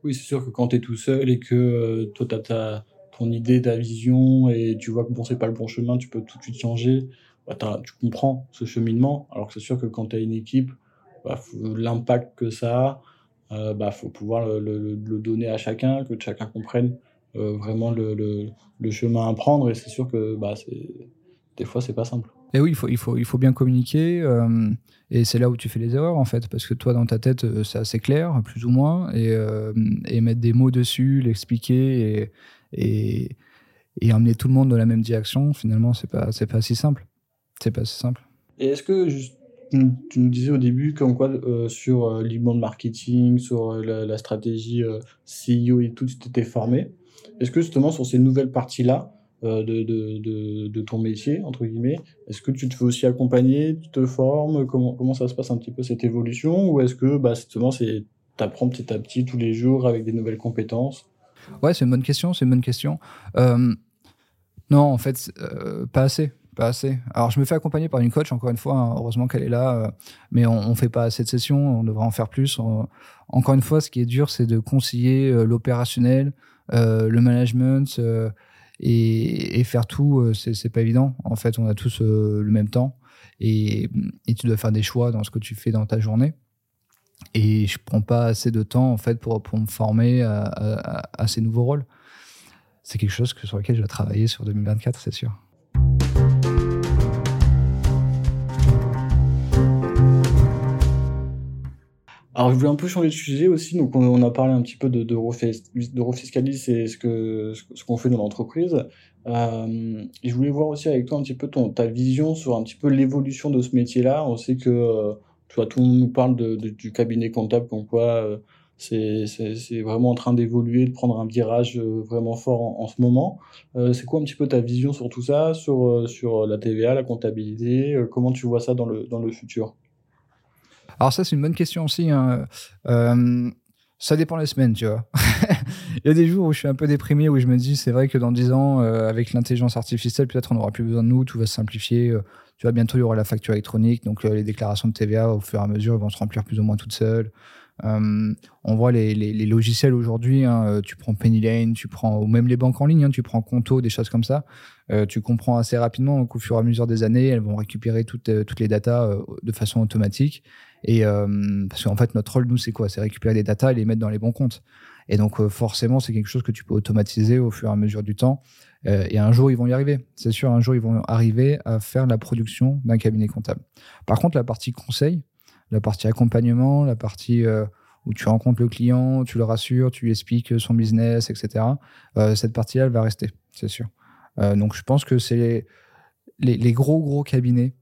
Speaker 1: Oui, c'est sûr que quand tu es tout seul et que euh, toi, tu as ton idée, ta vision et tu vois que bon, c'est pas le bon chemin, tu peux tout de suite changer, bah, tu comprends ce cheminement. Alors que c'est sûr que quand tu as une équipe, bah, l'impact que ça a, bah, faut pouvoir le, donner à chacun, que chacun comprenne vraiment le, le, chemin à prendre. Et c'est sûr que bah, des fois, c'est pas simple.
Speaker 2: Et oui, il faut, il faut, il faut bien communiquer. Euh, et c'est là où tu fais les erreurs, en fait. Parce que toi, dans ta tête, euh, c'est assez clair, plus ou moins. Et, euh, et mettre des mots dessus, l'expliquer et, emmener tout le monde dans la même direction, finalement, c'est pas, c'est pas si simple. C'est pas si simple.
Speaker 1: Et est-ce que, juste, tu nous disais au début, comme quoi, sur l'e-band marketing, sur la, la stratégie CEO et tout, tu t'étais formé. Est-ce que, justement, sur ces nouvelles parties-là, euh, de, de, de, ton métier, entre guillemets. Est-ce que tu te fais aussi accompagner, tu te formes comment, comment ça se passe un petit peu cette évolution Ou est-ce que bah, justement, tu apprends petit à petit tous les jours avec des nouvelles compétences?
Speaker 2: Ouais, c'est une bonne question, c'est une bonne question. Euh, non, en fait, euh, pas assez. Pas assez. Alors, je me fais accompagner par une coach, encore une fois, hein, heureusement qu'elle est là, mais on, ne fait pas assez de sessions, on devrait en faire plus. encore une fois, ce qui est dur, c'est de concilier l'opérationnel, le management, et, faire tout, euh, c'est pas évident. En fait, on a tous euh, le même temps et, tu dois faire des choix dans ce que tu fais dans ta journée. Et je prends pas assez de temps en fait pour, pour me former à, ces nouveaux rôles. C'est quelque chose que, sur lequel je vais travailler sur 2024, c'est sûr.
Speaker 1: Alors, je voulais un peu changer de sujet aussi. Donc, on, a parlé un petit peu de, de, et ce que ce, qu'on fait dans l'entreprise. Euh, je voulais voir aussi avec toi un petit peu ta vision sur un petit peu l'évolution de ce métier-là. On sait que euh, tu tout le monde nous parle du cabinet comptable, comme quoi euh, c'est vraiment en train d'évoluer, de prendre un virage vraiment fort en, ce moment. C'est quoi un petit peu ta vision sur tout ça, sur, sur la TVA, la comptabilité Comment tu vois ça dans le, dans le futur?
Speaker 2: Alors ça, c'est une bonne question aussi. Hein. Euh, ça dépend des semaines, tu vois. Il y a des jours où je suis un peu déprimé, où je me dis, c'est vrai que dans 10 ans, euh, avec l'intelligence artificielle, peut-être on n'aura plus besoin de nous, tout va se simplifier. Euh, tu vois, bientôt, il y aura la facture électronique, donc les déclarations de TVA, au fur et à mesure, vont se remplir plus ou moins toutes seules. on voit les, les, logiciels aujourd'hui, hein, tu prends Penny Lane, tu prends, ou même les banques en ligne, hein, tu prends Conto, des choses comme ça. tu comprends assez rapidement qu'au fur et à mesure des années, elles vont récupérer toutes, toutes les datas de façon automatique. Et euh, parce qu'en fait, notre rôle, nous, c'est quoi? C'est récupérer des datas et les mettre dans les bons comptes. Et donc, euh, forcément, c'est quelque chose que tu peux automatiser au fur et à mesure du temps. Euh, et un jour, ils vont y arriver. C'est sûr, un jour, ils vont arriver à faire la production d'un cabinet comptable. Par contre, la partie conseil, la partie accompagnement, la partie où tu rencontres le client, tu le rassures, tu lui expliques son business, etc. cette partie-là, elle va rester, c'est sûr. donc, je pense que c'est les, gros, gros cabinets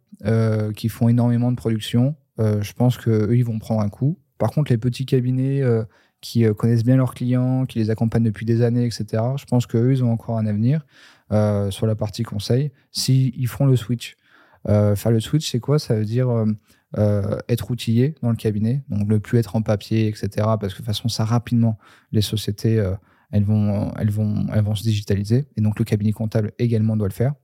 Speaker 2: qui font énormément de production euh, je pense qu'eux, ils vont prendre un coup. Par contre, les petits cabinets euh, qui euh, connaissent bien leurs clients, qui les accompagnent depuis des années, etc., je pense qu'eux, ils ont encore un avenir sur la partie conseil s'ils ils feront le switch. faire le switch, c'est quoi? Ça veut dire être outillé dans le cabinet, donc ne plus être en papier, etc. Parce que de toute façon, ça rapidement, les sociétés, elles, vont, elles, vont, elles vont se digitaliser. Et donc le cabinet comptable également doit le faire.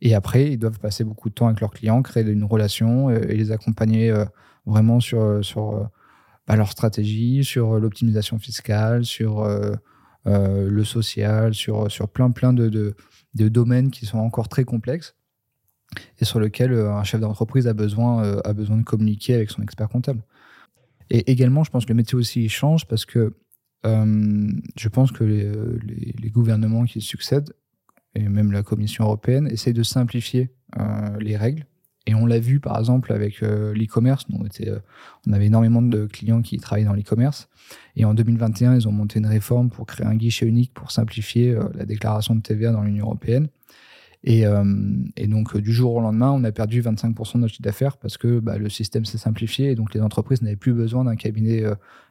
Speaker 2: Et après, ils doivent passer beaucoup de temps avec leurs clients, créer une relation euh, et les accompagner euh, vraiment sur, euh, bah, leur stratégie, sur l'optimisation fiscale, sur le social, sur, plein, plein de, domaines qui sont encore très complexes et sur lesquels un chef d'entreprise a besoin, a besoin de communiquer avec son expert comptable. Et également, je pense que le métier aussi change parce que je pense que les, les, gouvernements qui succèdent et même la Commission européenne, essaie de simplifier euh, les règles. Et on l'a vu par exemple avec euh, l'e-commerce. On, euh, on avait énormément de clients qui travaillaient dans l'e-commerce. Et en 2021, ils ont monté une réforme pour créer un guichet unique pour simplifier la déclaration de TVA dans l'Union européenne. Et, donc, du jour au lendemain, on a perdu 25% de notre chiffre d'affaires parce que bah, le système s'est simplifié et donc les entreprises n'avaient plus besoin d'un cabinet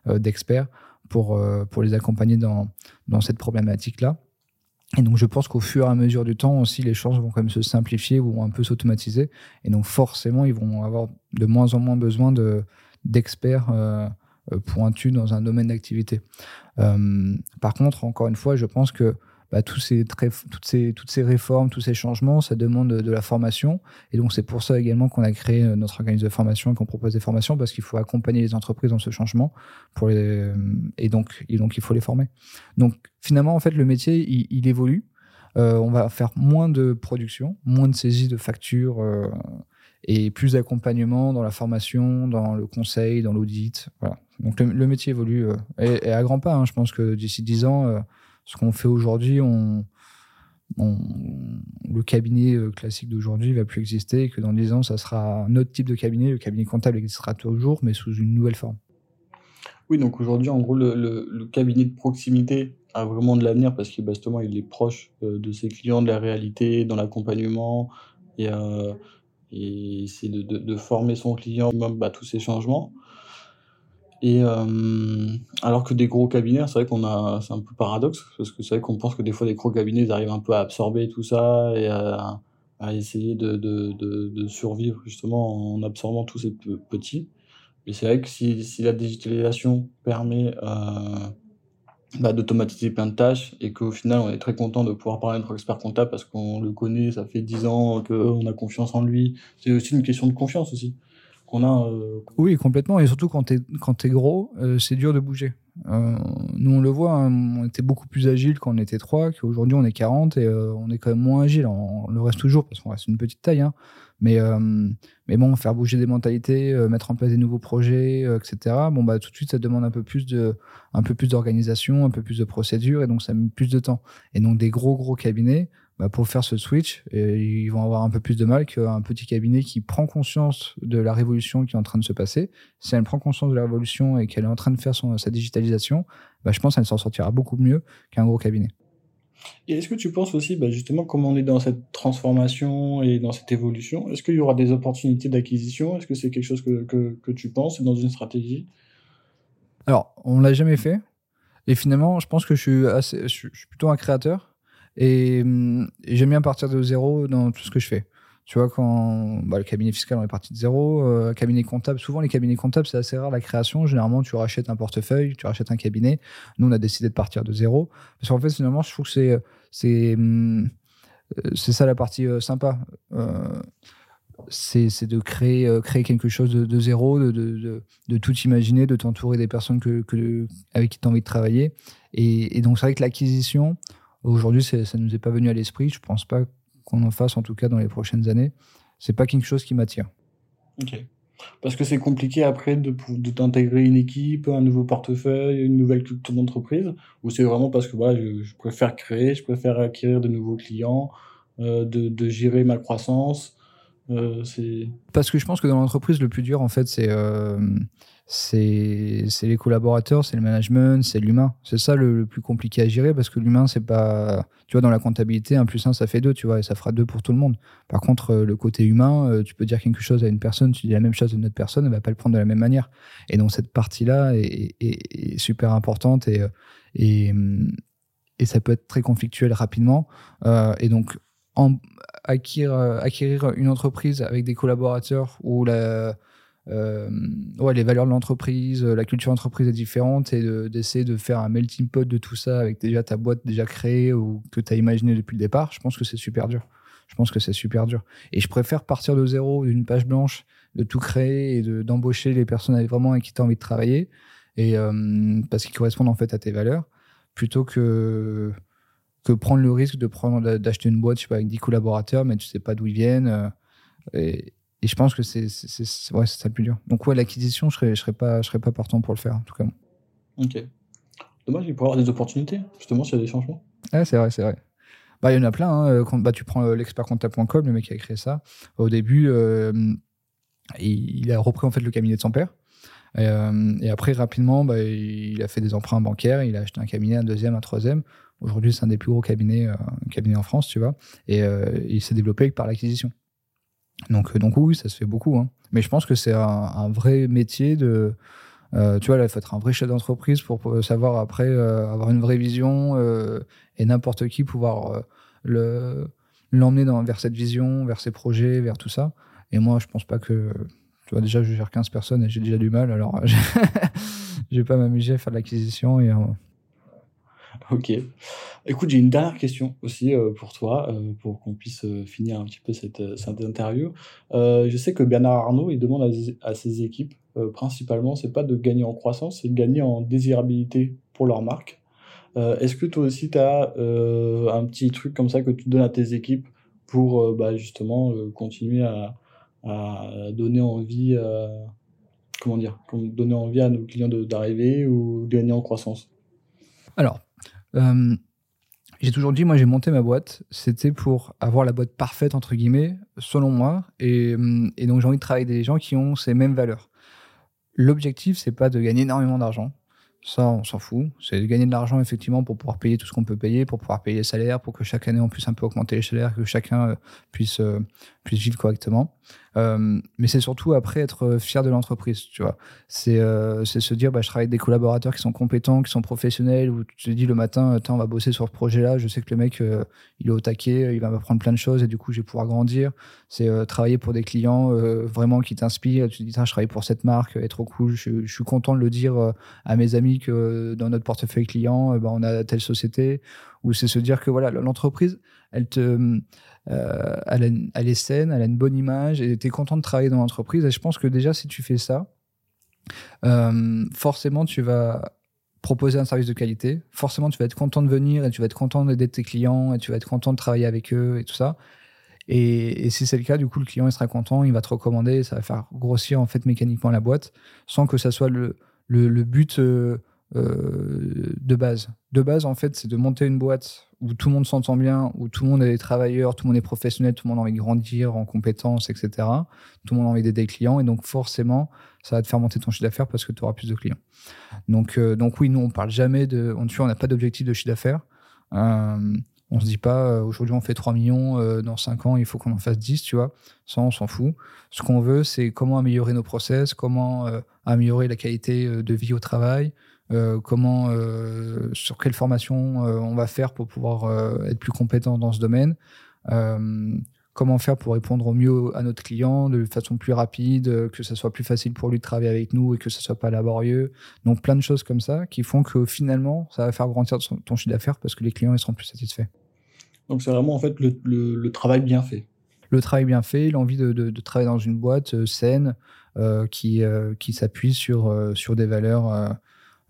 Speaker 2: d'experts pour, les accompagner dans cette problématique-là. Et donc, je pense qu'au fur et à mesure du temps aussi, les choses vont quand même se simplifier, vont un peu s'automatiser. Et donc, forcément, ils vont avoir de moins en moins besoin de, d'experts euh pointus dans un domaine d'activité. Euh, par contre, encore une fois, je pense que bah, tous ces toutes, ces, toutes ces réformes, tous ces changements, ça demande de, la formation. Et donc, c'est pour ça également qu'on a créé euh, notre organisme de formation et qu'on propose des formations parce qu'il faut accompagner les entreprises dans ce changement euh, et, donc, donc, il faut les former. Donc, finalement, en fait, le métier, il, évolue. Euh, on va faire moins de production, moins de saisie de factures et plus d'accompagnement dans la formation, dans le conseil, dans l'audit. Voilà. Donc, le, métier évolue et, à grands pas. Hein. Je pense que d'ici 10 ans, ce qu'on fait aujourd'hui, le cabinet euh, classique d'aujourd'hui va plus exister et que dans 10 ans, ça sera un autre type de cabinet. Le cabinet comptable existera toujours, mais sous une nouvelle forme.
Speaker 1: Oui, donc aujourd'hui, en gros, le, cabinet de proximité a vraiment de l'avenir parce que justement, il est proche euh, de ses clients, de la réalité, dans l'accompagnement et, euh, et essayer de, former son client à bah, tous ces changements. Et euh, alors que des gros cabinets, c'est vrai qu'on a, c'est un peu paradoxe parce que c'est vrai qu'on pense que des fois des gros cabinets ils arrivent un peu à absorber tout ça et à, à essayer de, de, de, survivre justement en absorbant tous ces petits. Mais c'est vrai que si, si la digitalisation permet euh, bah, d'automatiser plein de tâches et qu'au final on est très content de pouvoir parler à notre expert comptable parce qu'on le connaît, ça fait 10 ans qu'on a confiance en lui. C'est aussi une question de confiance aussi qu'on a. Euh,
Speaker 2: oui, complètement. Et surtout quand tu es, gros, euh, c'est dur de bouger. Euh, nous, on le voit, hein, on était beaucoup plus agile quand on était 3, qu'aujourd'hui on est 40 et on est quand même moins agile. On, le reste toujours parce qu'on reste une petite taille. Hein. Mais, mais bon, faire bouger des mentalités, mettre en place des nouveaux projets, etc. Bon, bah, tout de suite, ça demande un peu plus de, un peu plus d'organisation, un peu plus de procédures et donc ça met plus de temps. Et donc, des gros, gros cabinets, bah, pour faire ce switch, ils vont avoir un peu plus de mal qu'un petit cabinet qui prend conscience de la révolution qui est en train de se passer. Si elle prend conscience de la révolution et qu'elle est en train de faire son, sa digitalisation, bah, je pense qu'elle s'en sortira beaucoup mieux qu'un gros cabinet.
Speaker 1: Et est-ce que tu penses aussi, bah justement, comme on est dans cette transformation et dans cette évolution, est-ce qu'il y aura des opportunités d'acquisition? Est-ce que c'est quelque chose que, que, que, tu penses dans une stratégie?
Speaker 2: Alors, on l'a jamais fait. Et finalement, je pense que je suis, assez, je suis plutôt un créateur. Et, j'aime bien partir de zéro dans tout ce que je fais. Tu vois, quand bah, le cabinet fiscal, on est parti de zéro. Euh, cabinet comptable, souvent les cabinets comptables, c'est assez rare la création. Généralement, tu rachètes un portefeuille, tu rachètes un cabinet. Nous, on a décidé de partir de zéro. Parce qu'en fait, finalement, je trouve que c'est, c'est, euh, c'est ça la partie euh, sympa. c'est, c'est de créer, créer quelque chose de, zéro, de, de, de, tout imaginer, de t'entourer des personnes que, avec qui tu as envie de travailler. Et donc, c'est vrai que l'acquisition, Aujourd'hui, ça ne nous est pas venu à l'esprit. Je ne pense pas qu'on en fasse, en tout cas dans les prochaines années. C'est pas quelque chose qui m'attire.
Speaker 1: Ok. Parce que c'est compliqué après de, de t'intégrer une équipe, un nouveau portefeuille, une nouvelle culture d'entreprise Ou c'est vraiment parce que voilà, je, préfère créer, je préfère acquérir de nouveaux clients, euh, de, de, gérer ma croissance? Euh,
Speaker 2: Parce que je pense que dans l'entreprise, le plus dur, en fait, c'est euh, c'est les collaborateurs, c'est le management, c'est l'humain. C'est ça le, plus compliqué à gérer parce que l'humain, c'est pas. Tu vois, dans la comptabilité, un plus un, ça fait deux, tu vois, et ça fera deux pour tout le monde. Par contre, euh, le côté humain, euh, tu peux dire quelque chose à une personne, tu dis la même chose à une autre personne, elle va pas le prendre de la même manière. Et donc, cette partie-là est, super importante et, euh, et, et, ça peut être très conflictuel rapidement. et donc, en, acquérir, acquérir une entreprise avec des collaborateurs où la euh, ouais, les valeurs de l'entreprise, euh, la culture d'entreprise est différente et d'essayer de, faire un melting pot de tout ça avec déjà ta boîte déjà créée ou que tu as imaginé depuis le départ, je pense que c'est super dur. Je pense que c'est super dur. Et je préfère partir de zéro, d'une page blanche, de tout créer et d'embaucher les personnes vraiment avec qui tu as envie de travailler et euh, parce qu'ils correspondent en fait à tes valeurs plutôt que que prendre le risque de prendre d'acheter une boîte avec 10 collaborateurs mais tu sais pas d'où ils viennent et je pense que c'est ouais, ça le plus dur. Donc, ouais, l'acquisition, je serais, je, serais pas, je serais pas partant pour le faire, en tout cas.
Speaker 1: Ok. Dommage, il pourrait y avoir des opportunités, justement, s'il y a des changements.
Speaker 2: Ouais, c'est vrai, c'est vrai. Bah, il y en a plein. Hein. Quand, bah, tu prends euh, l'expertcomptable.com, le mec qui a créé ça. Au début, euh, il, a repris en fait le cabinet de son père. Et, après, rapidement, bah, il a fait des emprunts bancaires, il a acheté un cabinet, un deuxième, un troisième. Aujourd'hui, c'est un des plus gros cabinets, cabinets en France, tu vois. Et il s'est développé par l'acquisition. Donc, donc oui, ça se fait beaucoup. Hein. Mais je pense que c'est un, vrai métier de. tu vois, il faut être un vrai chef d'entreprise pour, savoir après avoir une vraie vision et n'importe qui pouvoir le l'emmener vers cette vision, vers ses projets, vers tout ça. Et moi, je pense pas que. Tu vois, déjà, je gère 15 personnes et j'ai déjà du mal, alors je vais pas m'amuser à faire de l'acquisition. Et, euh,
Speaker 1: Ok. Écoute, j'ai une dernière question aussi euh, pour toi, euh, pour qu'on puisse finir un petit peu cette, interview. je sais que Bernard Arnault, il demande à, à ses équipes, principalement, c'est pas de gagner en croissance, c'est de gagner en désirabilité pour leur marque. Euh, est-ce que toi aussi, tu as euh, un petit truc comme ça que tu donnes à tes équipes pour euh, bah, justement continuer à, donner envie, comment dire, donner envie à nos clients d'arriver ou gagner en croissance?
Speaker 2: Alors, j'ai toujours dit, moi j'ai monté ma boîte, c'était pour avoir la boîte parfaite, entre guillemets, selon moi. Et, et donc j'ai envie de travailler avec des gens qui ont ces mêmes valeurs. L'objectif, c'est pas de gagner énormément d'argent. Ça, on s'en fout. C'est de gagner de l'argent, effectivement, pour pouvoir payer tout ce qu'on peut payer, pour pouvoir payer les salaires, pour que chaque année, on puisse un peu augmenter les salaires, que chacun euh, puisse, euh, puisse vivre correctement. Euh, mais c'est surtout après être fier de l'entreprise, tu vois. C'est euh, se dire, bah, je travaille avec des collaborateurs qui sont compétents, qui sont professionnels, où tu te dis le matin, on va bosser sur ce projet-là, je sais que le mec, il est au taquet, il va m'apprendre plein de choses et du coup, je vais pouvoir grandir. C'est travailler pour des clients vraiment qui t'inspirent. Tu te dis, je travaille pour cette marque, est trop cool. Je suis content de le dire à mes amis que dans notre portefeuille client, bah, on a telle société. Ou c'est se dire que voilà, l'entreprise, elle euh, elle, est saine, elle a une bonne image et tu es content de travailler dans l'entreprise. Et je pense que déjà, si tu fais ça, euh, forcément, tu vas proposer un service de qualité. Forcément, tu vas être content de venir et tu vas être content d'aider tes clients et tu vas être content de travailler avec eux et tout ça. Et, si c'est le cas, du coup, le client il sera content, il va te recommander, ça va faire grossir en fait mécaniquement la boîte, sans que ça soit le, le, but euh, euh, de base. De base, en fait, c'est de monter une boîte où tout le monde s'entend bien, où tout le monde est travailleur, tout le monde est professionnel, tout le monde a envie de grandir en compétences, etc. Tout le monde a envie d'aider les clients. Et donc, forcément, ça va te faire monter ton chiffre d'affaires parce que tu auras plus de clients. Donc, euh, donc oui, nous, on parle jamais de. On n'a pas d'objectif de chiffre d'affaires. On se dit pas, euh, aujourd'hui, on fait 3 millions, dans 5 ans, il faut qu'on en fasse 10, tu vois. Ça, on s'en fout. Ce qu'on veut, c'est comment améliorer nos process, comment améliorer la qualité de vie au travail, euh, comment, euh, sur quelle formation euh, on va faire pour pouvoir être plus compétent dans ce domaine, comment faire pour répondre au mieux à notre client de façon plus rapide, que ce soit plus facile pour lui de travailler avec nous et que ce soit pas laborieux. Donc plein de choses comme ça qui font que finalement ça va faire grandir ton chiffre d'affaires parce que les clients ils seront plus satisfaits.
Speaker 1: Donc c'est vraiment en fait le, travail bien fait.
Speaker 2: Le travail bien fait, l'envie de, travailler dans une boîte saine qui, qui s'appuie sur, sur des valeurs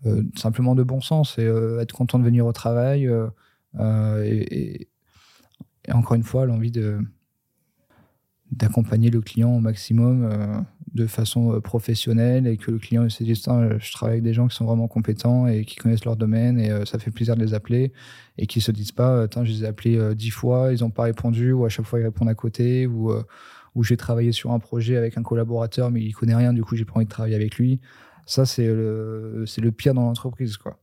Speaker 2: euh, simplement de bon sens et euh, être content de venir au travail. Euh, et, encore une fois, l'envie d'accompagner le client au maximum de façon professionnelle et que le client se dise je travaille avec des gens qui sont vraiment compétents et qui connaissent leur domaine et ça fait plaisir de les appeler et qui se disent pas je les ai appelés dix fois ils n'ont pas répondu ou à chaque fois ils répondent à côté ou ou j'ai travaillé sur un projet avec un collaborateur mais il connaît rien du coup j'ai pas envie de travailler avec lui ça, c'est le, c'est le pire dans l'entreprise, quoi.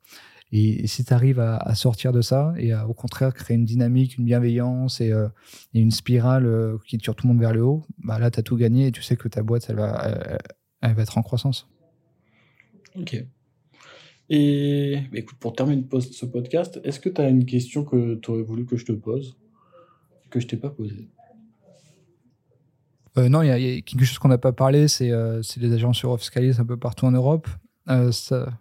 Speaker 2: Et, si tu arrives à, sortir de ça et à, au contraire créer une dynamique, une bienveillance et, euh, une spirale euh, qui tire tout le monde vers le haut, bah là, tu as tout gagné et tu sais que ta boîte, elle va, elle, va être en croissance.
Speaker 1: Ok. Et bah, écoute, pour terminer ce podcast, est-ce que tu as une question que tu aurais voulu que je te pose, que je t'ai pas posée?
Speaker 2: Euh, non, il y, a quelque chose qu'on n'a pas parlé, c'est euh, les agences Eurofiscalis un peu partout en Europe. Euh,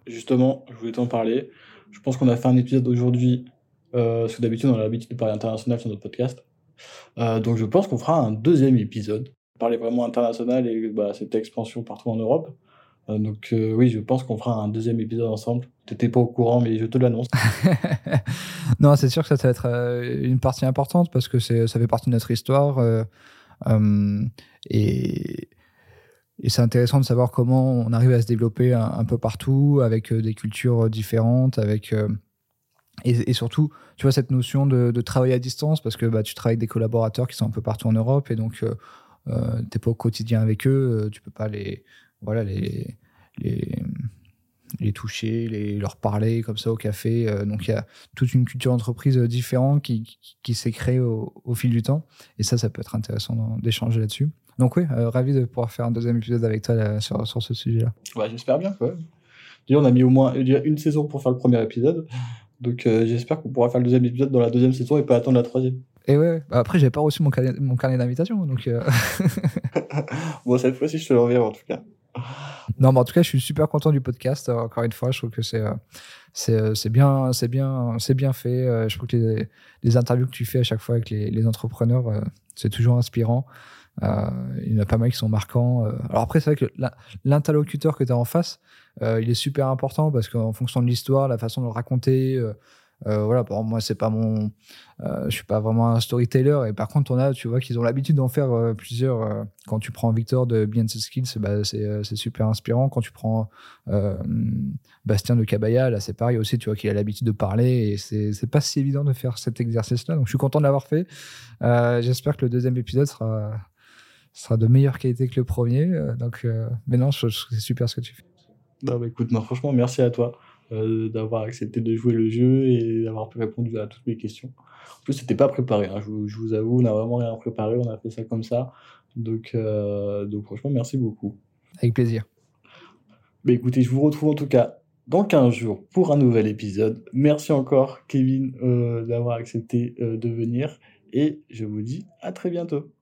Speaker 1: Justement, je voulais t'en parler. Je pense qu'on a fait un épisode aujourd'hui, parce que d'habitude, on a l'habitude de parler international sur notre podcast. donc, je pense qu'on fera un deuxième épisode. Parler vraiment international et bah, cette expansion partout en Europe. donc, oui, je pense qu'on fera un deuxième épisode ensemble. T'étais pas au courant, mais je te l'annonce.
Speaker 2: non, c'est sûr que ça, va être une partie importante parce que ça fait partie de notre histoire. Euh, et, c'est intéressant de savoir comment on arrive à se développer un, peu partout, avec euh, des cultures différentes, avec euh, et, surtout, tu vois, cette notion de, travail à distance, parce que bah, tu travailles avec des collaborateurs qui sont un peu partout en Europe, et donc tu n'es pas au quotidien avec eux, tu peux pas les, voilà, les, les toucher, les, leur parler comme ça au café. donc il y a toute une culture d'entreprise différente qui, qui, s'est créée au, fil du temps. Et ça, ça peut être intéressant d'échanger là-dessus. Donc oui, ravi de pouvoir faire un deuxième épisode avec toi sur, sur ce sujet-là.
Speaker 1: Ouais, J'espère bien. Quoi. on a mis au moins une saison pour faire le premier épisode. Donc j'espère qu'on pourra faire le deuxième épisode dans la deuxième saison et pas attendre la troisième.
Speaker 2: Et ouais, bah après, j'ai pas reçu mon carnet, mon carnet d'invitation. Donc, euh.
Speaker 1: bon, cette fois-ci, je te l'enverrai en tout cas.
Speaker 2: Non, mais en tout cas, je suis super content du podcast. Euh, encore une fois, je trouve que c'est euh, c'est bien, c'est bien, c'est bien fait. Je trouve que les, les, interviews que tu fais à chaque fois avec les, les entrepreneurs, c'est toujours inspirant. Il y en a pas mal qui sont marquants. Alors après, c'est vrai que l'interlocuteur que tu as en face, il est super important parce qu'en fonction de l'histoire, la façon de le raconter, euh, voilà, pour moi, c'est pas mon. Euh, je suis pas vraiment un storyteller. Et par contre, on a, tu vois, qu'ils ont l'habitude d'en faire euh, plusieurs. quand tu prends Victor de the Skills, bah, c'est super inspirant. Quand tu prends Bastien de Cabaya, là, c'est pareil aussi, tu vois, qu'il a l'habitude de parler. Et c'est pas si évident de faire cet exercice-là. Donc, je suis content de l'avoir fait. J'espère que le deuxième épisode sera, sera de meilleure qualité que le premier. donc, mais non, c'est super ce que tu fais.
Speaker 1: Non, bah, écoute, moi, franchement, merci à toi. Euh, d'avoir accepté de jouer le jeu et d'avoir répondu à toutes mes questions. En plus, c'était pas préparé, hein, je, vous, avoue, on n'a vraiment rien préparé, on a fait ça comme ça. Donc, euh, donc franchement, merci beaucoup.
Speaker 2: Avec plaisir.
Speaker 1: Mais écoutez, je vous retrouve en tout cas dans 15 jours pour un nouvel épisode. Merci encore, Kevin, euh, d'avoir accepté de venir et je vous dis à très bientôt.